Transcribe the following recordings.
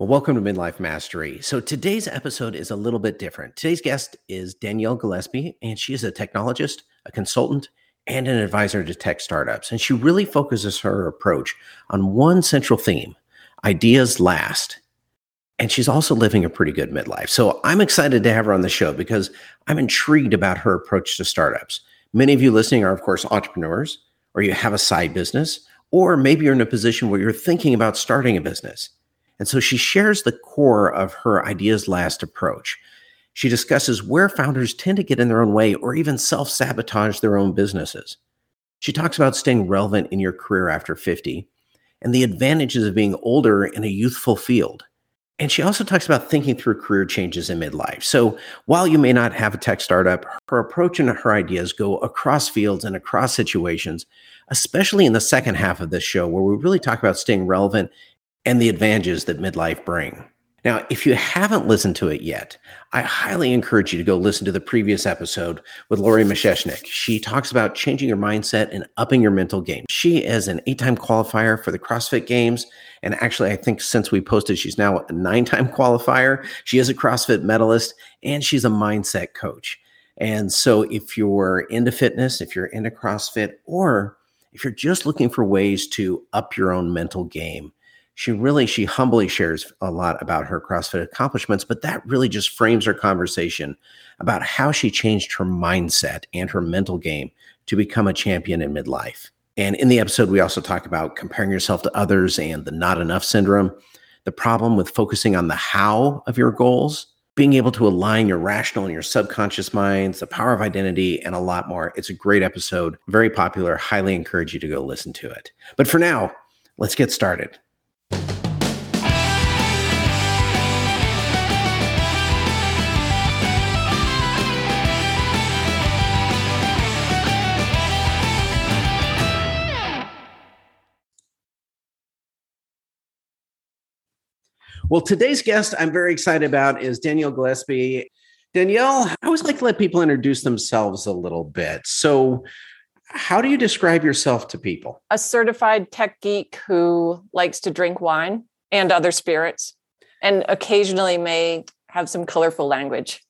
Well, welcome to Midlife Mastery. So, today's episode is a little bit different. Today's guest is Danielle Gillespie, and she is a technologist, a consultant, and an advisor to tech startups. And she really focuses her approach on one central theme ideas last. And she's also living a pretty good midlife. So, I'm excited to have her on the show because I'm intrigued about her approach to startups. Many of you listening are, of course, entrepreneurs, or you have a side business, or maybe you're in a position where you're thinking about starting a business. And so she shares the core of her ideas last approach. She discusses where founders tend to get in their own way or even self sabotage their own businesses. She talks about staying relevant in your career after 50 and the advantages of being older in a youthful field. And she also talks about thinking through career changes in midlife. So while you may not have a tech startup, her approach and her ideas go across fields and across situations, especially in the second half of this show, where we really talk about staying relevant and the advantages that midlife bring. Now, if you haven't listened to it yet, I highly encourage you to go listen to the previous episode with Lori Masheshnik. She talks about changing your mindset and upping your mental game. She is an eight time qualifier for the CrossFit Games. And actually, I think since we posted, she's now a nine time qualifier. She is a CrossFit medalist and she's a mindset coach. And so, if you're into fitness, if you're into CrossFit, or if you're just looking for ways to up your own mental game, she really she humbly shares a lot about her CrossFit accomplishments, but that really just frames her conversation about how she changed her mindset and her mental game to become a champion in midlife. And in the episode, we also talk about comparing yourself to others and the not enough syndrome, the problem with focusing on the how of your goals, being able to align your rational and your subconscious minds, the power of identity, and a lot more. It's a great episode, very popular. Highly encourage you to go listen to it. But for now, let's get started. Well, today's guest I'm very excited about is Danielle Gillespie. Danielle, I always like to let people introduce themselves a little bit. So, how do you describe yourself to people? A certified tech geek who likes to drink wine and other spirits and occasionally may have some colorful language.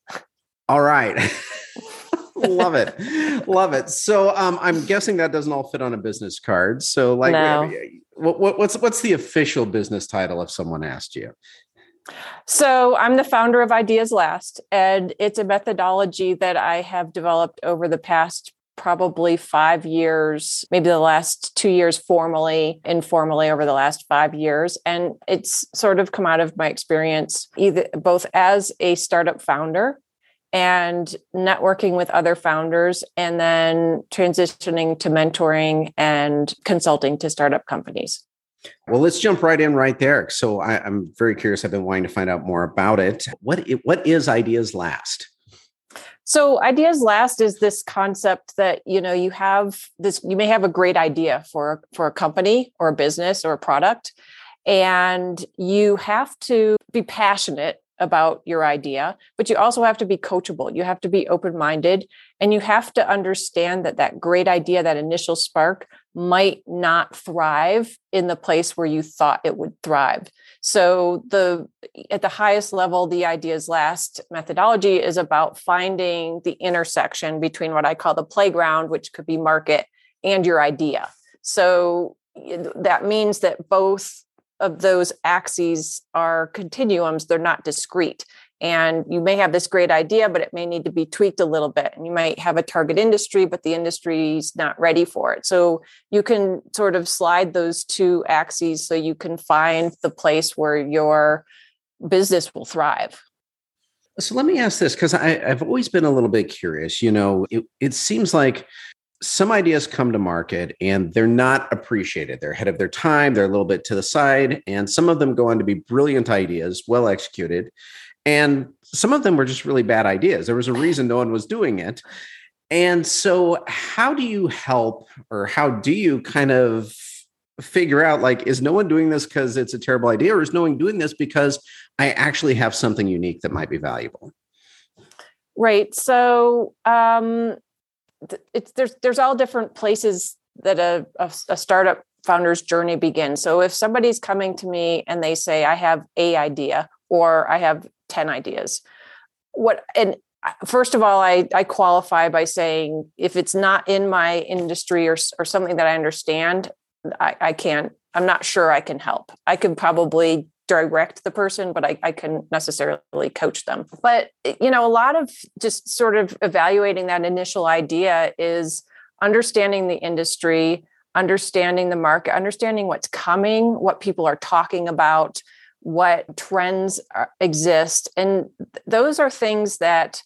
All right. Love it. Love it. So um, I'm guessing that doesn't all fit on a business card. So like no. What, what, what's what's the official business title if someone asked you? So, I'm the founder of Ideas Last, and it's a methodology that I have developed over the past probably five years, maybe the last two years formally, informally over the last five years. And it's sort of come out of my experience, either both as a startup founder and networking with other founders, and then transitioning to mentoring and consulting to startup companies. Well, let's jump right in right there. So I, am very curious. I've been wanting to find out more about it. What what is Ideas Last? So Ideas Last is this concept that you know you have this. You may have a great idea for for a company or a business or a product, and you have to be passionate about your idea, but you also have to be coachable. You have to be open minded and you have to understand that that great idea, that initial spark, might not thrive in the place where you thought it would thrive. So the at the highest level the ideas last methodology is about finding the intersection between what I call the playground which could be market and your idea. So that means that both of those axes are continuums, they're not discrete. And you may have this great idea, but it may need to be tweaked a little bit. And you might have a target industry, but the industry's not ready for it. So you can sort of slide those two axes so you can find the place where your business will thrive. So let me ask this because I've always been a little bit curious. You know, it, it seems like some ideas come to market and they're not appreciated. They're ahead of their time, they're a little bit to the side, and some of them go on to be brilliant ideas, well executed. And some of them were just really bad ideas. There was a reason no one was doing it. And so, how do you help, or how do you kind of figure out like, is no one doing this because it's a terrible idea, or is no one doing this because I actually have something unique that might be valuable? Right. So, um, it's there's there's all different places that a, a, a startup founder's journey begins. So if somebody's coming to me and they say, I have a idea or I have 10 ideas, what, and uh, first of all, I, I qualify by saying if it's not in my industry or, or something that I understand, I, I can't, I'm not sure I can help. I could probably direct the person, but I, I couldn't necessarily coach them. But, you know, a lot of just sort of evaluating that initial idea is understanding the industry, understanding the market, understanding what's coming, what people are talking about, what trends are, exist. And those are things that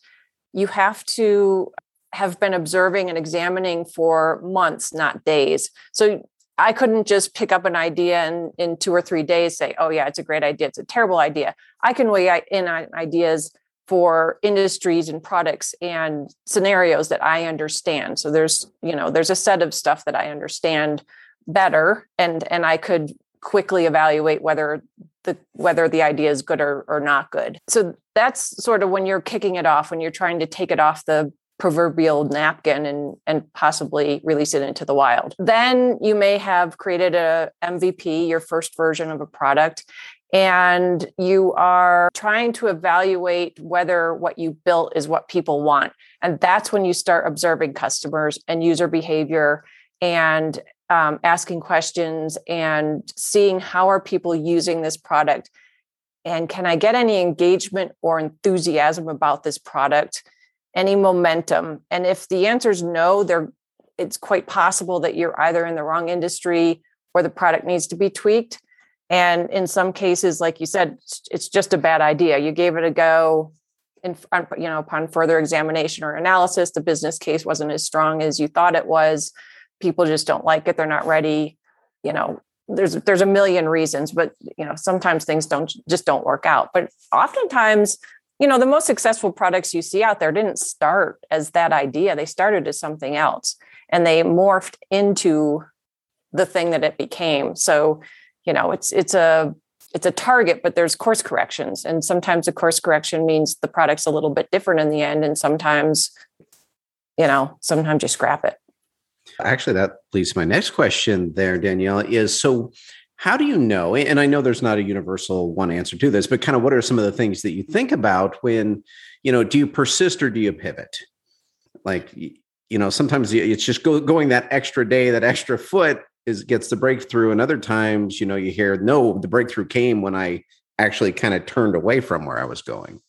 you have to have been observing and examining for months, not days. So I couldn't just pick up an idea and in two or three days say, oh, yeah, it's a great idea. It's a terrible idea. I can weigh in on ideas for industries and products and scenarios that I understand. So there's, you know, there's a set of stuff that I understand better and and I could quickly evaluate whether the whether the idea is good or, or not good. So that's sort of when you're kicking it off, when you're trying to take it off the proverbial napkin and and possibly release it into the wild. Then you may have created a MVP, your first version of a product, and you are trying to evaluate whether what you built is what people want. And that's when you start observing customers and user behavior and um, asking questions and seeing how are people using this product and can i get any engagement or enthusiasm about this product any momentum. And if the answer is no there it's quite possible that you're either in the wrong industry or the product needs to be tweaked. And in some cases like you said it's just a bad idea. You gave it a go in you know upon further examination or analysis the business case wasn't as strong as you thought it was. People just don't like it. They're not ready. You know there's there's a million reasons but you know sometimes things don't just don't work out. But oftentimes you know the most successful products you see out there didn't start as that idea. They started as something else and they morphed into the thing that it became. So you know it's it's a it's a target but there's course corrections and sometimes the course correction means the product's a little bit different in the end and sometimes you know sometimes you scrap it. Actually, that leads to my next question there, Danielle, is so how do you know? And I know there's not a universal one answer to this, but kind of what are some of the things that you think about when, you know, do you persist or do you pivot? Like, you know, sometimes it's just go, going that extra day, that extra foot is gets the breakthrough. And other times, you know, you hear, no, the breakthrough came when I actually kind of turned away from where I was going.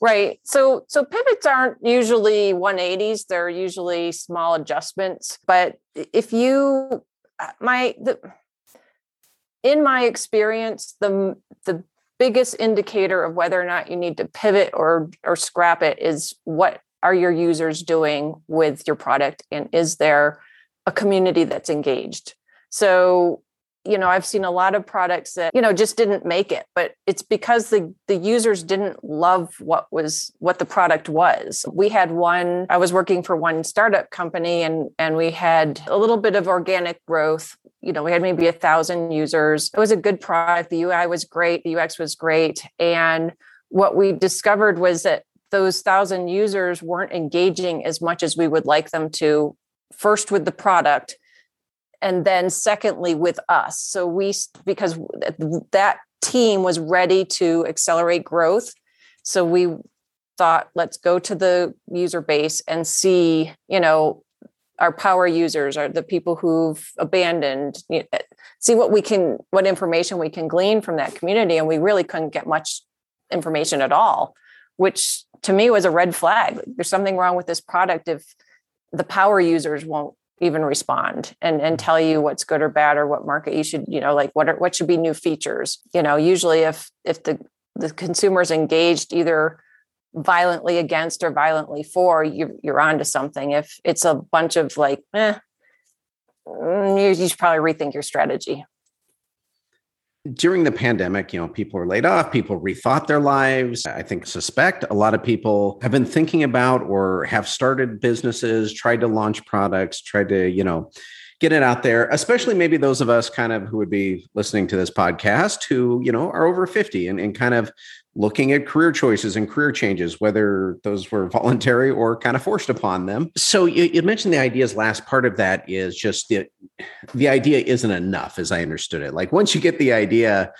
Right. So so pivots aren't usually 180s, they're usually small adjustments, but if you uh, my the in my experience the the biggest indicator of whether or not you need to pivot or or scrap it is what are your users doing with your product and is there a community that's engaged. So you know i've seen a lot of products that you know just didn't make it but it's because the the users didn't love what was what the product was. We had one i was working for one startup company and and we had a little bit of organic growth. You know we had maybe a thousand users. It was a good product. The ui was great. The ux was great. And what we discovered was that those thousand users weren't engaging as much as we would like them to first with the product and then secondly with us. So we because that team was ready to accelerate growth. So we thought let's go to the user base and see you know our power users are the people who've abandoned you know, eh, see what we can what information we can glean from that community. And we really couldn't get much information at all which to me was a red flag. There's something wrong with this product if the power users won't even respond and and tell you what's good or bad or what market you should you know like what are, what should be new features. You know usually if if the the consumer's engaged either violently against or violently for you you're onto something. If it's a bunch of like eh, mm, you, you should probably rethink your strategy during the pandemic, you know, people were laid off, people rethought their lives. I think suspect a lot of people have been thinking about or have started businesses, tried to launch products, tried to, you know, get it out there, especially maybe those of us kind of who would be listening to this podcast who, you know, are over 50 and, and kind of looking at career choices and career changes, whether those were voluntary or kind of forced upon them. So you, you, mentioned the ideas. Last part of that is just the the idea isn't enough, as I understood it. Like once you get the idea,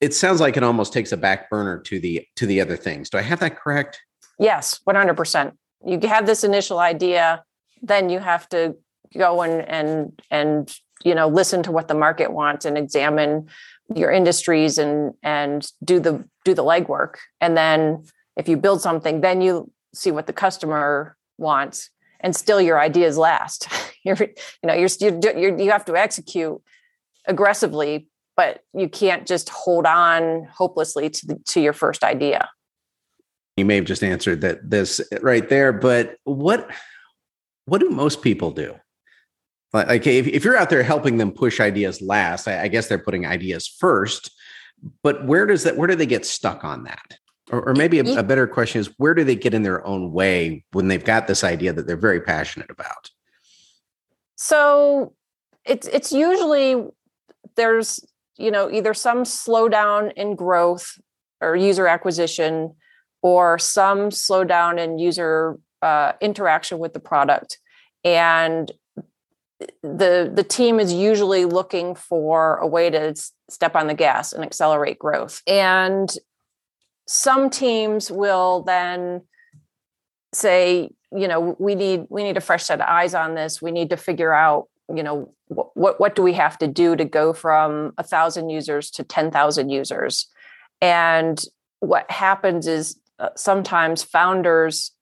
it sounds like it almost takes a back burner to the to the other things. Do I have that correct? Yes, one hundred percent. You have this initial idea, then you have to go and and and you know listen to what the market wants and examine your industries and and do the do the legwork. And then if you build something then you see what the customer wants and still your ideas last. You're you know you're, you're you have to execute aggressively but you can't just hold on hopelessly to the, to your first idea. You may have just answered that this right there but what what do most people do like if, if you're out there helping them push ideas last, I, I guess they're putting ideas first. But where does that? Where do they get stuck on that? Or, or maybe a, a better question is, where do they get in their own way when they've got this idea that they're very passionate about? So it's it's usually there's you know either some slowdown in growth or user acquisition or some slowdown in user uh, interaction with the product and the the team is usually looking for a way to step on the gas and accelerate growth. And some teams will then say you know we need we need a fresh set of eyes on this. We need to figure out you know what what, what do we have to do to go from a thousand users to 10,000 users? And what happens is uh, sometimes founders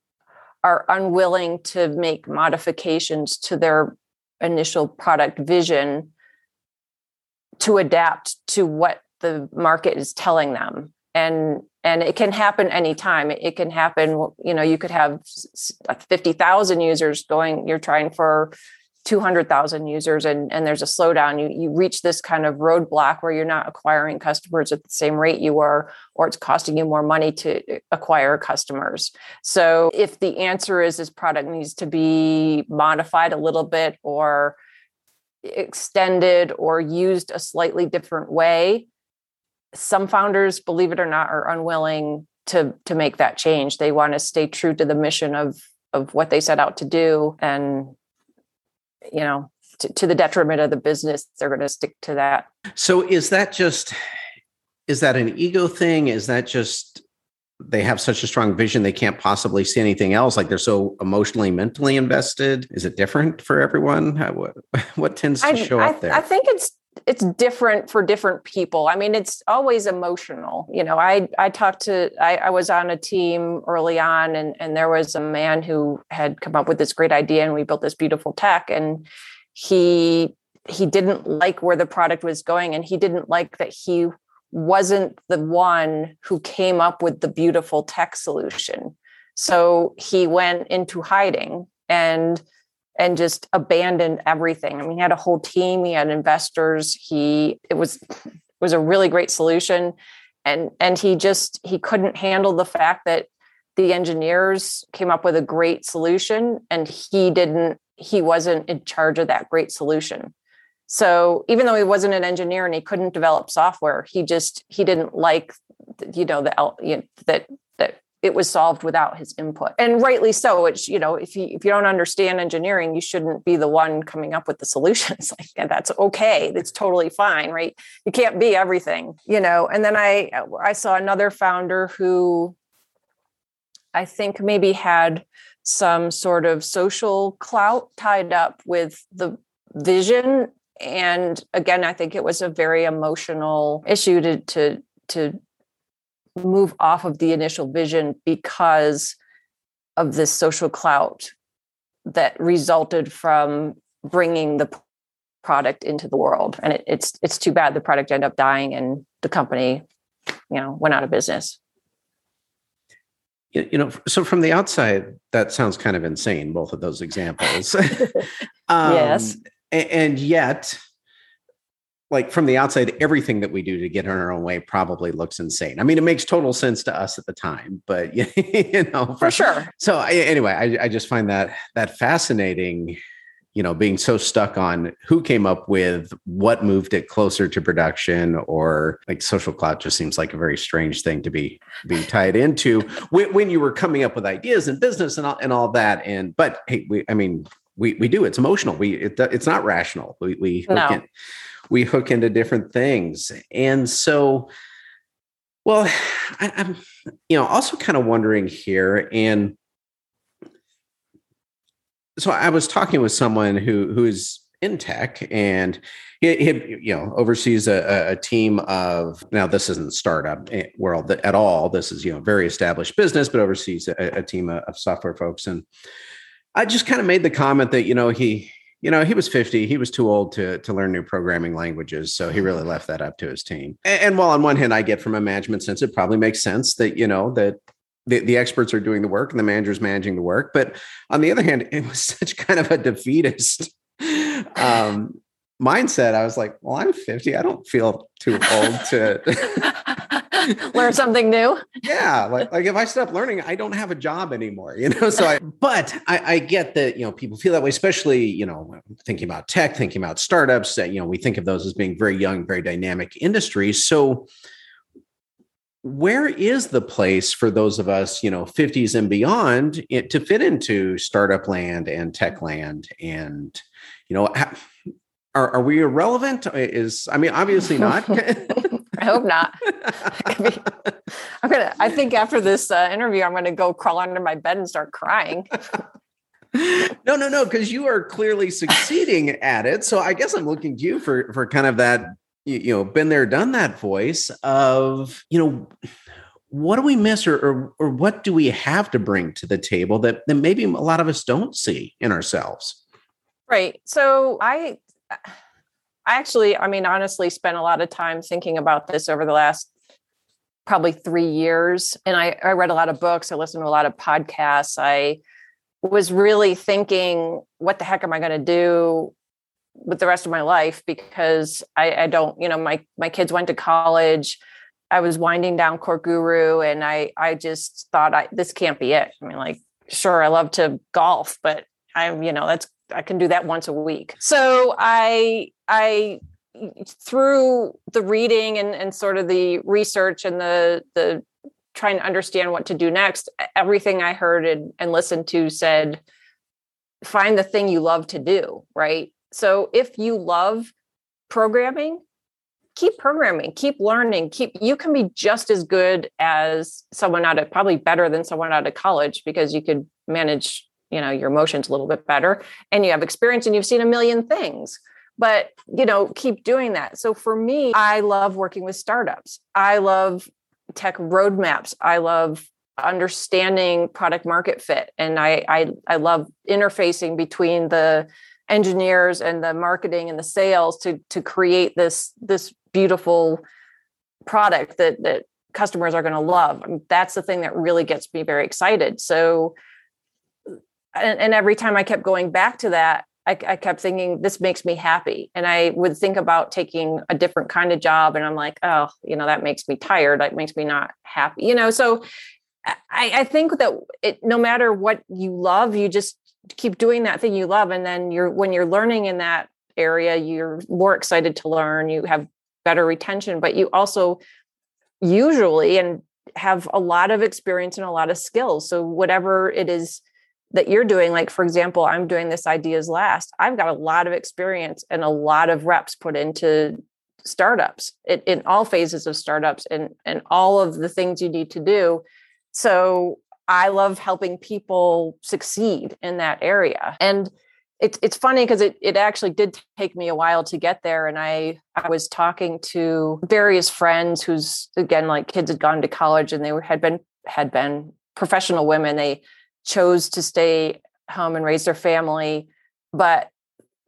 are unwilling to make modifications to their initial product vision to adapt to what the market is telling them. And and it can happen anytime. It can happen you know you could have 50,000 users going you're trying for 200,000 users and, and there's a slowdown, you, you reach this kind of roadblock where you're not acquiring customers at the same rate you were, or it's costing you more money to uh, acquire customers. So if the answer is this product needs to be modified a little bit or extended or used a slightly different way, some founders, believe it or not, are unwilling to to make that change. They want to stay true to the mission of of what they set out to do and you know to, to the detriment of the business they're going to stick to that. So is that just is that an ego thing? Is that just they have such a strong vision they can't possibly see anything else? Like they're so emotionally mentally invested? Is it different for everyone? How, what, what tends to I, show I, up there? I think it's it's different for different people. I mean it's always emotional you know i i talked to I, I was on a team early on and and there was a man who had come up with this great idea and we built this beautiful tech and he he didn't like where the product was going and he didn't like that he wasn't the one who came up with the beautiful tech solution. So he went into hiding and and just abandoned everything. I mean, he had a whole team, he had investors. He it was it was a really great solution and and he just he couldn't handle the fact that the engineers came up with a great solution and he didn't he wasn't in charge of that great solution. So even though he wasn't an engineer and he couldn't develop software, he just he didn't like you know the you know, that that it was solved without his input. And rightly so it's you know if you if you don't understand engineering you shouldn't be the one coming up with the solutions. Like and that's okay. That's totally fine right? You can't be everything you know? And then i i saw another founder who i think maybe had some sort of social clout tied up with the vision. And again i think it was a very emotional issue to to to move off of the initial vision because of this social clout that resulted from bringing the product into the world. And it, it's it's too bad the product ended up dying and the company you know went out of business. You know so from the outside that sounds kind of insane both of those examples. Um, yes. and yet like from the outside, everything that we do to get in our own way probably looks insane. I mean, it makes total sense to us at the time, but you know, for sure. So I, anyway, I, I just find that that fascinating. you know being so stuck on who came up with what moved it closer to production or like social clout just seems like a very strange thing to be be tied into when, when you were coming up with ideas and business and all, and all that and but hey we i mean we we do it's emotional we it, it's not rational we we No. in, we hook into different things. And so well I, i'm you know also kind of wondering here and so I was talking with someone who who's in tech and he, he you know oversees a, a- team of now this isn't startup eh, world at all. This is you know very established business but oversees a, a team of software folks. And I just kind of made the comment that you know he you know he was 50 he was too old to to learn new programming languages so he really left that up to his team and, and while on one hand I get from a management sense it probably makes sense that you know that the, the experts are doing the work and the manager's managing the work. But on the other hand, it was such kind of a defeatist um, mindset. I was like, well, I'm 50. I don't feel too old to learn something new. yeah. Like, like if I stop learning, I don't have a job anymore, you know? So I, but I, I get that, you know, people feel that way, especially, you know, thinking about tech, thinking about startups that, you know, we think of those as being very young, very dynamic industries. So where is the place for those of us, you know, 50s and beyond it, to fit into startup land and tech land? And, you know, are, are we irrelevant? Is, I mean, obviously not. I hope not. I'm gonna. I think after this uh, interview, I'm gonna go crawl under my bed and start crying. no, no, no, because you are clearly succeeding at it. So I guess I'm looking to you for for kind of that, you, you know, been there, done that voice of, you know, what do we miss or, or or what do we have to bring to the table that, that maybe a lot of us don't see in ourselves? Right. So I, I actually, I mean, honestly, spent a lot of time thinking about this over the last probably three years, and I I read a lot of books. I listened to a lot of podcasts. I was really thinking, what the heck am I going to do with the rest of my life? Because I, I don't, you know, my my kids went to college. I was winding down Court Guru, and I I just thought, I this can't be it. I mean, like, sure, I love to golf, but I'm, you know, that's I can do that once a week. So I I through the reading and, and sort of the research and the the trying to understand what to do next, everything I heard and, and listened to said, find the thing you love to do, right? So if you love programming, keep programming, keep learning, keep you can be just as good as someone out of probably better than someone out of college because you could manage, you know, your emotions a little bit better and you have experience and you've seen a million things. But you know keep doing that. So for me i love working with startups. I love tech roadmaps. I love understanding product market fit and i i, I love interfacing between the engineers and the marketing and the sales to to create this this beautiful product that that customers are going to love. That's the thing that really gets me very excited. So and, and every time i kept going back to that I, I, kept thinking this makes me happy. And i would think about taking a different kind of job and i'm like oh you know that makes me tired. That makes me not happy. You know so i, I think that it no matter what you love you just keep doing that thing you love and then you're when you're learning in that area you're more excited to learn you have better retention but you also usually and have a lot of experience and a lot of skills so whatever it is that you're doing like for example i'm doing this ideas last i've got a lot of experience and a lot of reps put into startups in, in all phases of startups and and all of the things you need to do. So i love helping people succeed in that area. And it's it's funny because it, it actually did take me a while to get there and i i was talking to various friends who's again like kids had gone to college and they were, had been had been professional women. They chose to stay home and raise their family but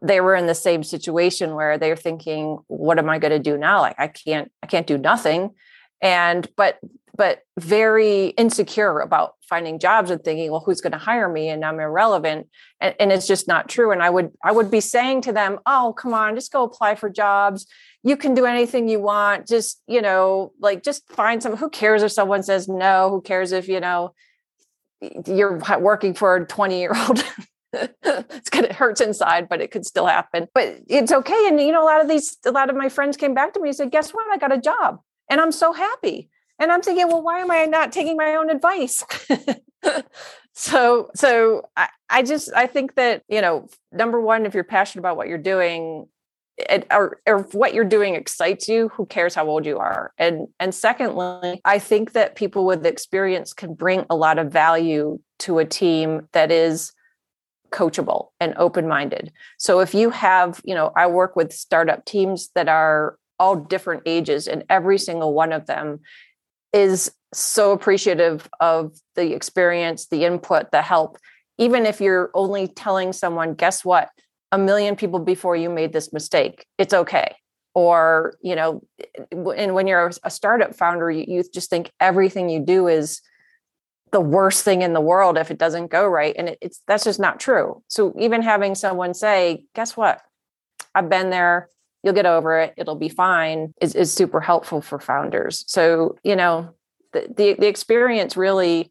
they were in the same situation where they're thinking what am i going to do now? Like i can't i can't do nothing. And but but very insecure about finding jobs and thinking well who's going to hire me? And i'm irrelevant and, and it's just not true and i would i would be saying to them oh come on just go apply for jobs. You can do anything you want. Just you know like just find some who cares if someone says no? Who cares if you know you're working for a 20 year old it's gonna hurts inside, but it could still happen. But it's okay. And you know, a lot of these, a lot of my friends came back to me and said, "Guess what? I got a job, and I'm so happy." And I'm thinking, well, why am I not taking my own advice? so, so I, I just I think that you know, number one, if you're passionate about what you're doing, it, or, or what you're doing excites you who cares how old you are? And and secondly i think that people with experience can bring a lot of value to a team that is coachable and open-minded. So if you have you know i work with startup teams that are all different ages and every single one of them is so appreciative of the experience the input the help. Even if you're only telling someone guess what a million people before you made this mistake it's okay. Or you know and when you're a startup founder you, just think everything you do is the worst thing in the world if it doesn't go right and it, it's that's just not true. So even having someone say guess what? I've been there. You'll get over it. It'll be fine is, is super helpful for founders. So you know the, the, the experience really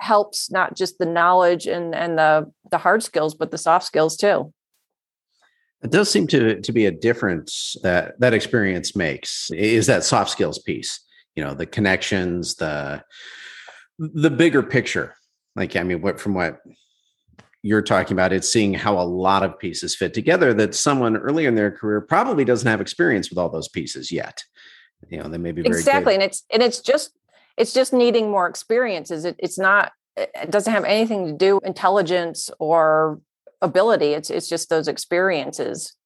helps not just the knowledge and and the the hard skills but the soft skills too. It does seem to to be a difference that that experience makes is that soft skills piece you know the connections the the bigger picture. Like i mean what from what you're talking about it's seeing how a lot of pieces fit together that someone earlier in their career probably doesn't have experience with all those pieces yet. You know they may be very exactly good. and it's and it's just it's just needing more experiences it, it's not eh, eh, it doesn't have anything to do intelligence or ability it's it's just those experiences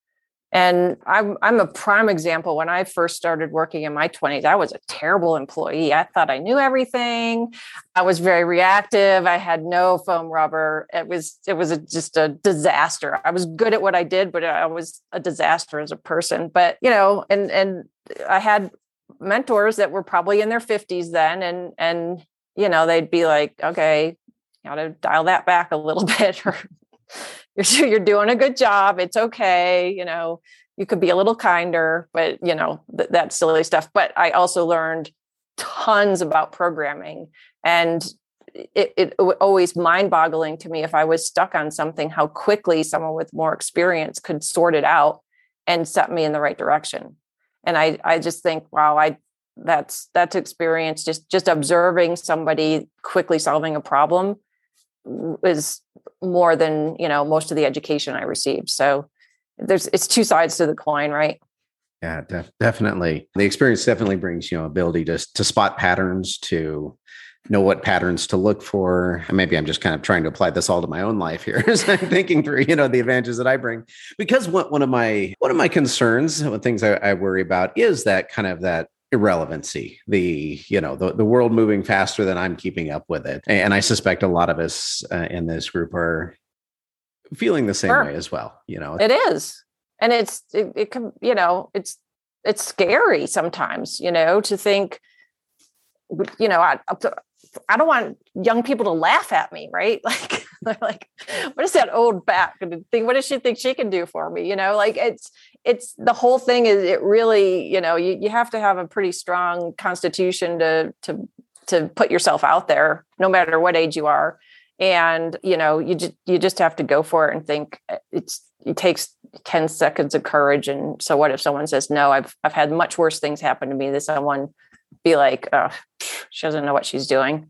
and I'm I'm a prime example. When I first started working in my 20s, I was a terrible employee. I thought I knew everything. I was very reactive. I had no foam rubber. It was it was a, just a disaster. I was good at what I did, but I was a disaster as a person. But you know, and and I had mentors that were probably in their 50s then and and you know they'd be like okay you got to dial that back a little bit or you're you're doing a good job it's okay you know you could be a little kinder but you know th- that silly stuff. But i also learned tons about programming and it, it, always mind boggling to me if i was stuck on something how quickly someone with more experience could sort it out and set me in the right direction and i i just think wow i that's that's experience just just observing somebody quickly solving a problem is more than you know most of the education i received. So there's it's two sides to the coin right? Yeah def- definitely. The experience definitely brings you know ability to to spot patterns to know what patterns to look for. maybe I'm just kind of trying to apply this all to my own life here as I'm thinking through, you know, the advantages that I bring. Because what one of my one of my concerns, one things I, I worry about is that kind of that irrelevancy the you know the, the world moving faster than i'm keeping up with it and i suspect a lot of us uh, in this group are feeling the same sure. way as well you know it is and it's it, it can you know it's it's scary sometimes you know to think you know I, I don't want young people to laugh at me, right? Like, they're like, what is that old to think? What does she think she can do for me? You know, like it's, it's the whole thing is it really, you know, you, you have to have a pretty strong constitution to, to, to put yourself out there, no matter what age you are. And, you know, you just, you just have to go for it and think eh, it's, it takes 10 seconds of courage. And so what if someone says, no, I've, I've had much worse things happen to me than someone be like, oh, she doesn't know what she's doing.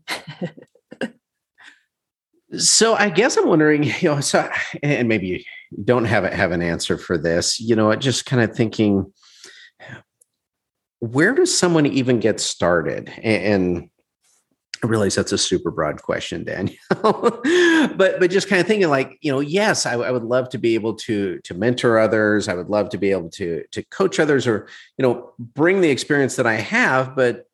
so I guess I'm wondering, you know, so and maybe you don't have it, have an answer for this. You know, just kind of thinking, where does someone even get started? And, I realize that's a super broad question, Danielle, but but just kind of thinking like you know, yes, I, I, would love to be able to to mentor others. I would love to be able to to coach others, or you know, bring the experience that I have. But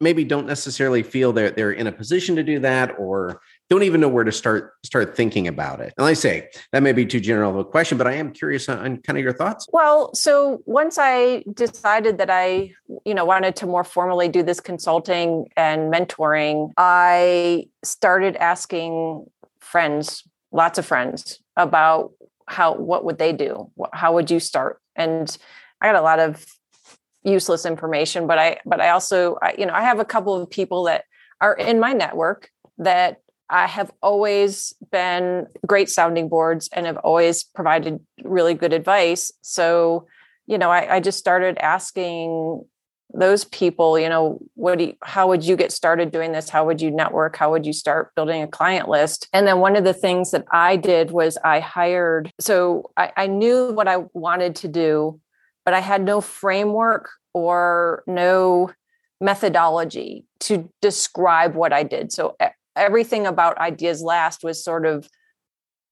maybe don't necessarily feel that they're in a position to do that or don't even know where to start start thinking about it. And I say that may be too general of a question, but I am curious on, on, kind of your thoughts. Well, so once I decided that I, you know, wanted to more formally do this consulting and mentoring, I started asking friends, lots of friends, about how what would they do? How would you start? And I got a lot of useless information but i but i also I, you know i have a couple of people that are in my network that I have always been great sounding boards and have always provided really good advice. So, you know, I, I just started asking those people, you know, what do you, how would you get started doing this? How would you network? How would you start building a client list? And then one of the things that I did was I hired, so I, I knew what I wanted to do, but I had no framework or no methodology to describe what I did. So eh, everything about Ideas Last was sort of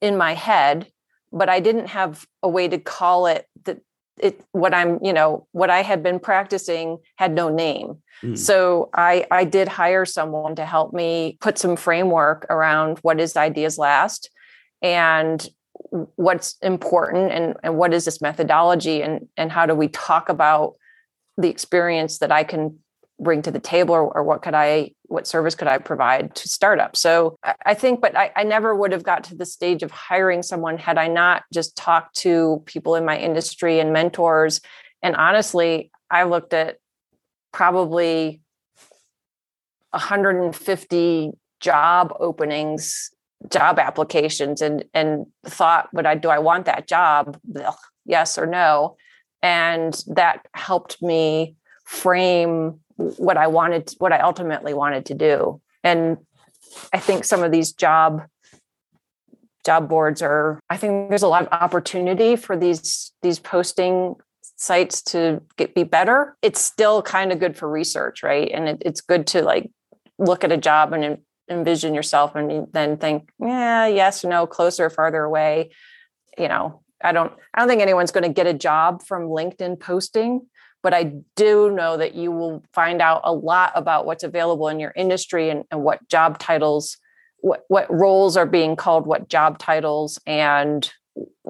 in my head, but I didn't have a way to call it that it what I'm, you know, what I had been practicing had no name. Mm. So I I did hire someone to help me put some framework around what is Ideas Last and what's important and, and what is this methodology and and how do we talk about the experience that I can bring to the table or, or, what could i what service could i provide to startups? So i, think but I, I, never would have got to the stage of hiring someone had i not just talked to people in my industry and mentors. And honestly i looked at probably 150 job openings job applications and and thought would i do i want that job? Yes or no. And that helped me frame what I wanted, what I ultimately wanted to do. And I think some of these job job boards are i think there's a lot of opportunity for these these posting sites to get be better. It's still kind of good for research right? And it, it's good to like look at a job and envision yourself and then think yeah yes no closer farther away. You know i don't i don't think anyone's going to get a job from linkedin posting but I do know that you will find out a lot about what's available in your industry and, and what job titles, what, what roles are being called, what job titles, and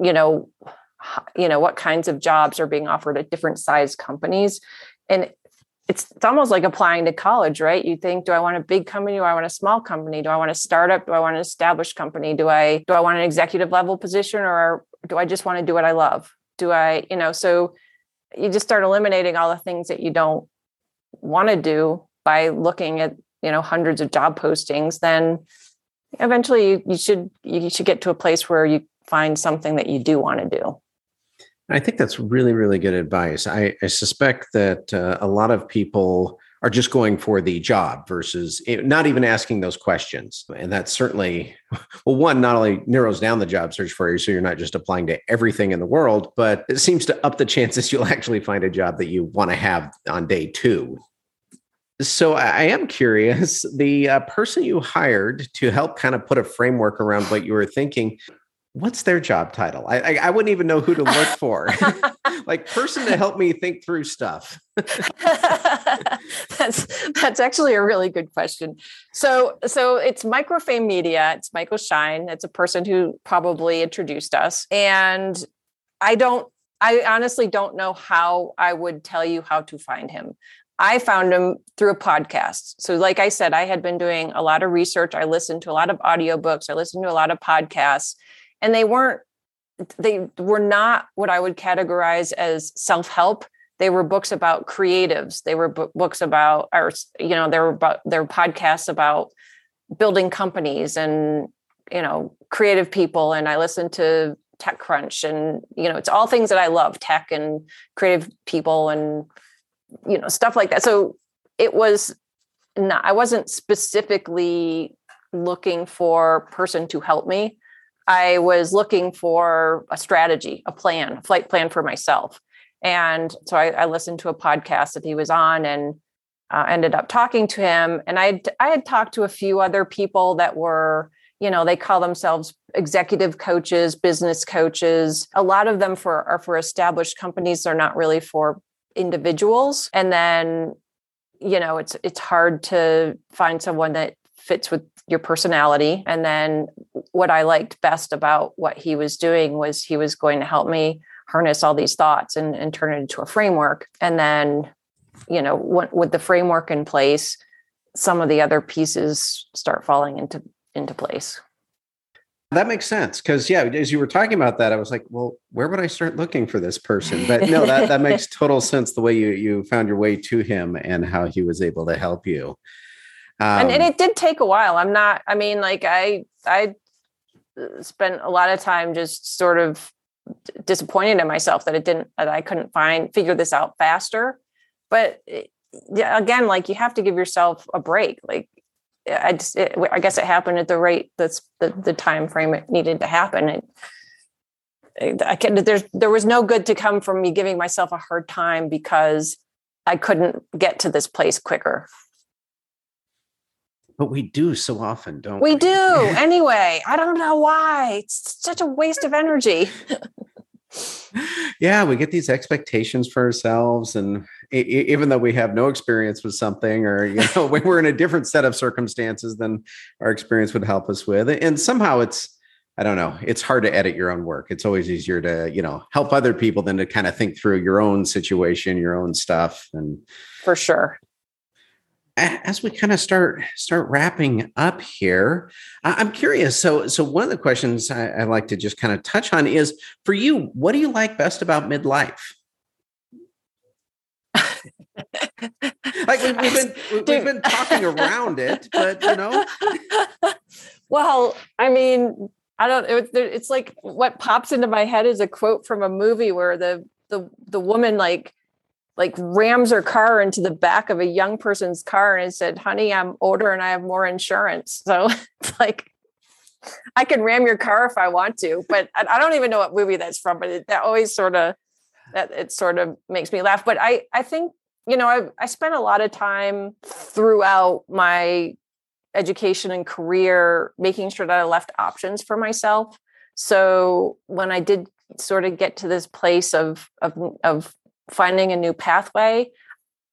you know, you know what kinds of jobs are being offered at different size companies. And it's it's almost like applying to college, right? You think, do I want a big company? Do I want a small company? Do I want a startup? Do I want an established company? Do I do I want an executive level position or do I just want to do what I love? Do I, you know, so you just start eliminating all the things that you don't want to do by looking at you know hundreds of job postings then eventually you, you should you should get to a place where you find something that you do want to do. I think that's really really good advice. I, I suspect that uh, a lot of people are just going for the job versus eh, not even asking those questions. And that certainly, well, one, not only narrows down the job search for you, so you're not just applying to everything in the world, but it seems to up the chances you'll actually find a job that you want to have on day two. So I am curious the uh, person you hired to help kind of put a framework around what you were thinking, what's their job title? I, I, I wouldn't even know who to look for. like person to help me think through stuff. that's that's actually a really good question. So so it's Microfame Media. It's Michael Shine. It's a person who probably introduced us, and I don't. I honestly don't know how I would tell you how to find him. I found him through a podcast. So, like I said, I had been doing a lot of research. I listened to a lot of audiobooks. I listened to a lot of podcasts and they weren't they were not what i would categorize as self-help. They were books about creatives. They were books about or you know there were about were podcasts about building companies and you know creative people. And i listened to techcrunch and you know it's all things that i love tech and creative people and you know stuff like that. So it was not i wasn't specifically looking for person to help me I was looking for a strategy, a plan, a flight plan for myself. And so I, I listened to a podcast that he was on and uh, ended up talking to him. And I I had talked to a few other people that were, you know, they call themselves executive coaches, business coaches. A lot of them for are for established companies. They're not really for individuals. And then, you know, it's it's hard to find someone that fits with your personality. And then what I liked best about what he was doing was he was going to help me harness all these thoughts and, and turn it into a framework. And then, you know, what, with the framework in place, some of the other pieces start falling into into place. That makes sense because yeah, as you were talking about that, I was like, well, where would I start looking for this person? But no, that that makes total sense the way you you found your way to him and how he was able to help you. Um, and, and it did take a while. I'm not, I mean, like I, I spent a lot of time just sort of disappointed in myself that it didn't, that I couldn't find, figure this out faster. But eh, yeah, again, like you have to give yourself a break. Like I just, it, I guess it happened at the rate that's the, the time frame it needed to happen. It, I can, there's, there was no good to come from me giving myself a hard time because I couldn't get to this place quicker. But we do so often, don't we? We do. anyway, I don't know why. It's such a waste of energy. yeah, we get these expectations for ourselves and even though we have no experience with something or you know we're in a different set of circumstances than our experience would help us with and somehow it's I don't know. It's hard to edit your own work. It's always easier to, you know, help other people than to kind of think through your own situation, your own stuff. And for sure. As we kind of start start wrapping up here, I'm curious. So, so one of the questions I, I like to just kind of touch on is for you, what do you like best about midlife? like we've, we've been we've been talking around it, but you know. Well, I mean, I don't. It, it's like what pops into my head is a quote from a movie where the the the woman like like rams her car into the back of a young person's car and said, "Honey, I'm older and I have more insurance." So it's like I can ram your car if I want to, but I, don't even know what movie that's from. But it, that always sort of that it sort of makes me laugh. But I I think you know I I spent a lot of time throughout my education and career, making sure that I left options for myself. So when I did sort of get to this place of of, of finding a new pathway,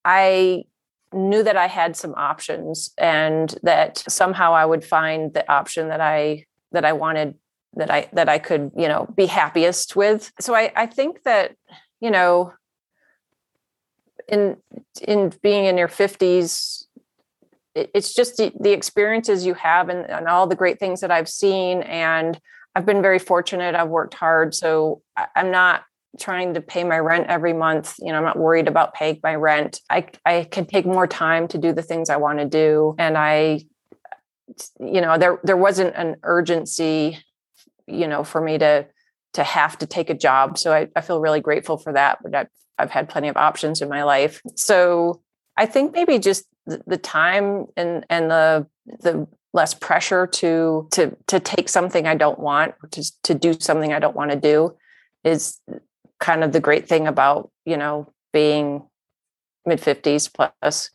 I knew that I had some options and that somehow I would find the option that I that I wanted that I that I could, you know, be happiest with. So I, I think that, you know, in in being in your 50s it's just the, the experiences you have and, and, all the great things that I've seen. And I've been very fortunate. I've worked hard. So I'm not trying to pay my rent every month. You know, I'm not worried about paying my rent. I, I can take more time to do the things I want to do. And I, you know, there, there wasn't an urgency, you know, for me to, to have to take a job. So I, I feel really grateful for that. But I've, I've had plenty of options in my life. So I think maybe just the, time and and the the less pressure to to to take something I don't want to to do something I don't want to do is kind of the great thing about you know being mid 50s plus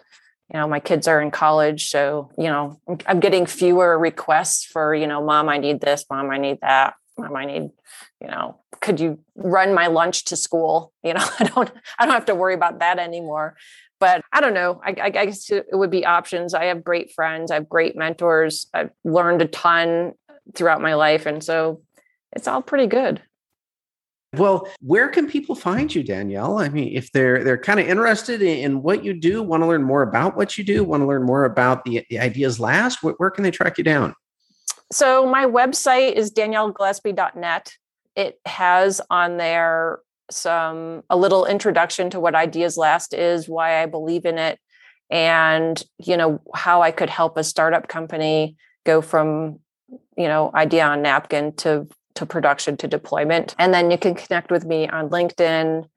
you know my kids are in college so you know i'm getting fewer requests for you know mom i need this mom i need that mom i need you know could you run my lunch to school you know i don't i don't have to worry about that anymore but I don't know. I, I, guess it would be options. I have great friends. I have great mentors. I've learned a ton throughout my life, and so it's all pretty good. Well, where can people find you, Danielle? I mean, if they're they're kind of interested in what you do, want to learn more about what you do, want to learn more about the, the ideas last, where, where can they track you down? So my website is daniellegillespie.net. It has on there some a little introduction to what ideas last is why i believe in it and you know how i could help a startup company go from you know idea on napkin to to production to deployment. And then you can connect with me on linkedin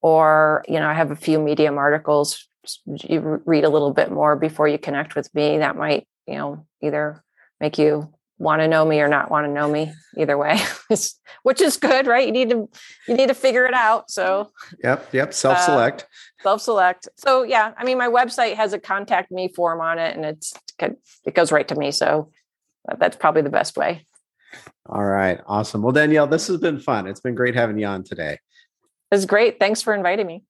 or you know i have a few medium articles. You read a little bit more before you connect with me. That might you know either make you want to know me or not want to know me either way. Which is good right? You need to you need to figure it out so. Yep yep self-select uh, self-select. so yeah i mean my website has a contact me form on it and it's it goes right to me so that's probably the best way all right awesome. Well danielle this has been fun. It's been great having you on today. It's great. Thanks for inviting me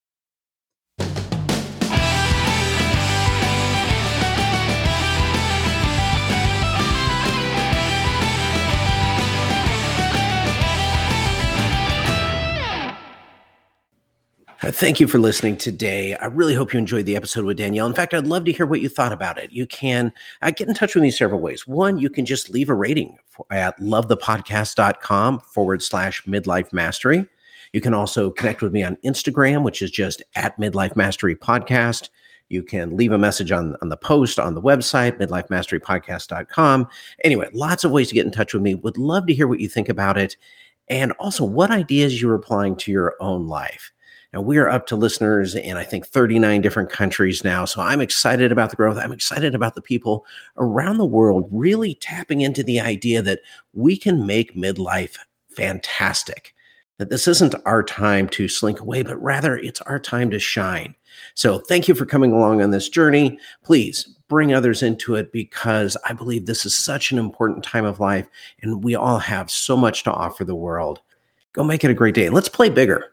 thank you for listening today. I really hope you enjoyed the episode with Danielle. In fact, I'd love to hear what you thought about it. You can uh, get in touch with me several ways. One, you can just leave a rating at lovethepodcast.com forward slash midlife mastery. You can also connect with me on Instagram, which is just at midlife mastery podcast. You can leave a message on, on the post on the website, midlifemasterypodcast.com. Anyway, lots of ways to get in touch with me. Would love to hear what you think about it. And also, what ideas you're applying to your own life. Now, we are up to listeners in, I think, 39 different countries now. So I'm excited about the growth. I'm excited about the people around the world really tapping into the idea that we can make midlife fantastic. That this isn't our time to slink away, but rather it's our time to shine. So thank you for coming along on this journey. Please bring others into it because I believe this is such an important time of life and we all have so much to offer the world. Go make it a great day. Let's play bigger.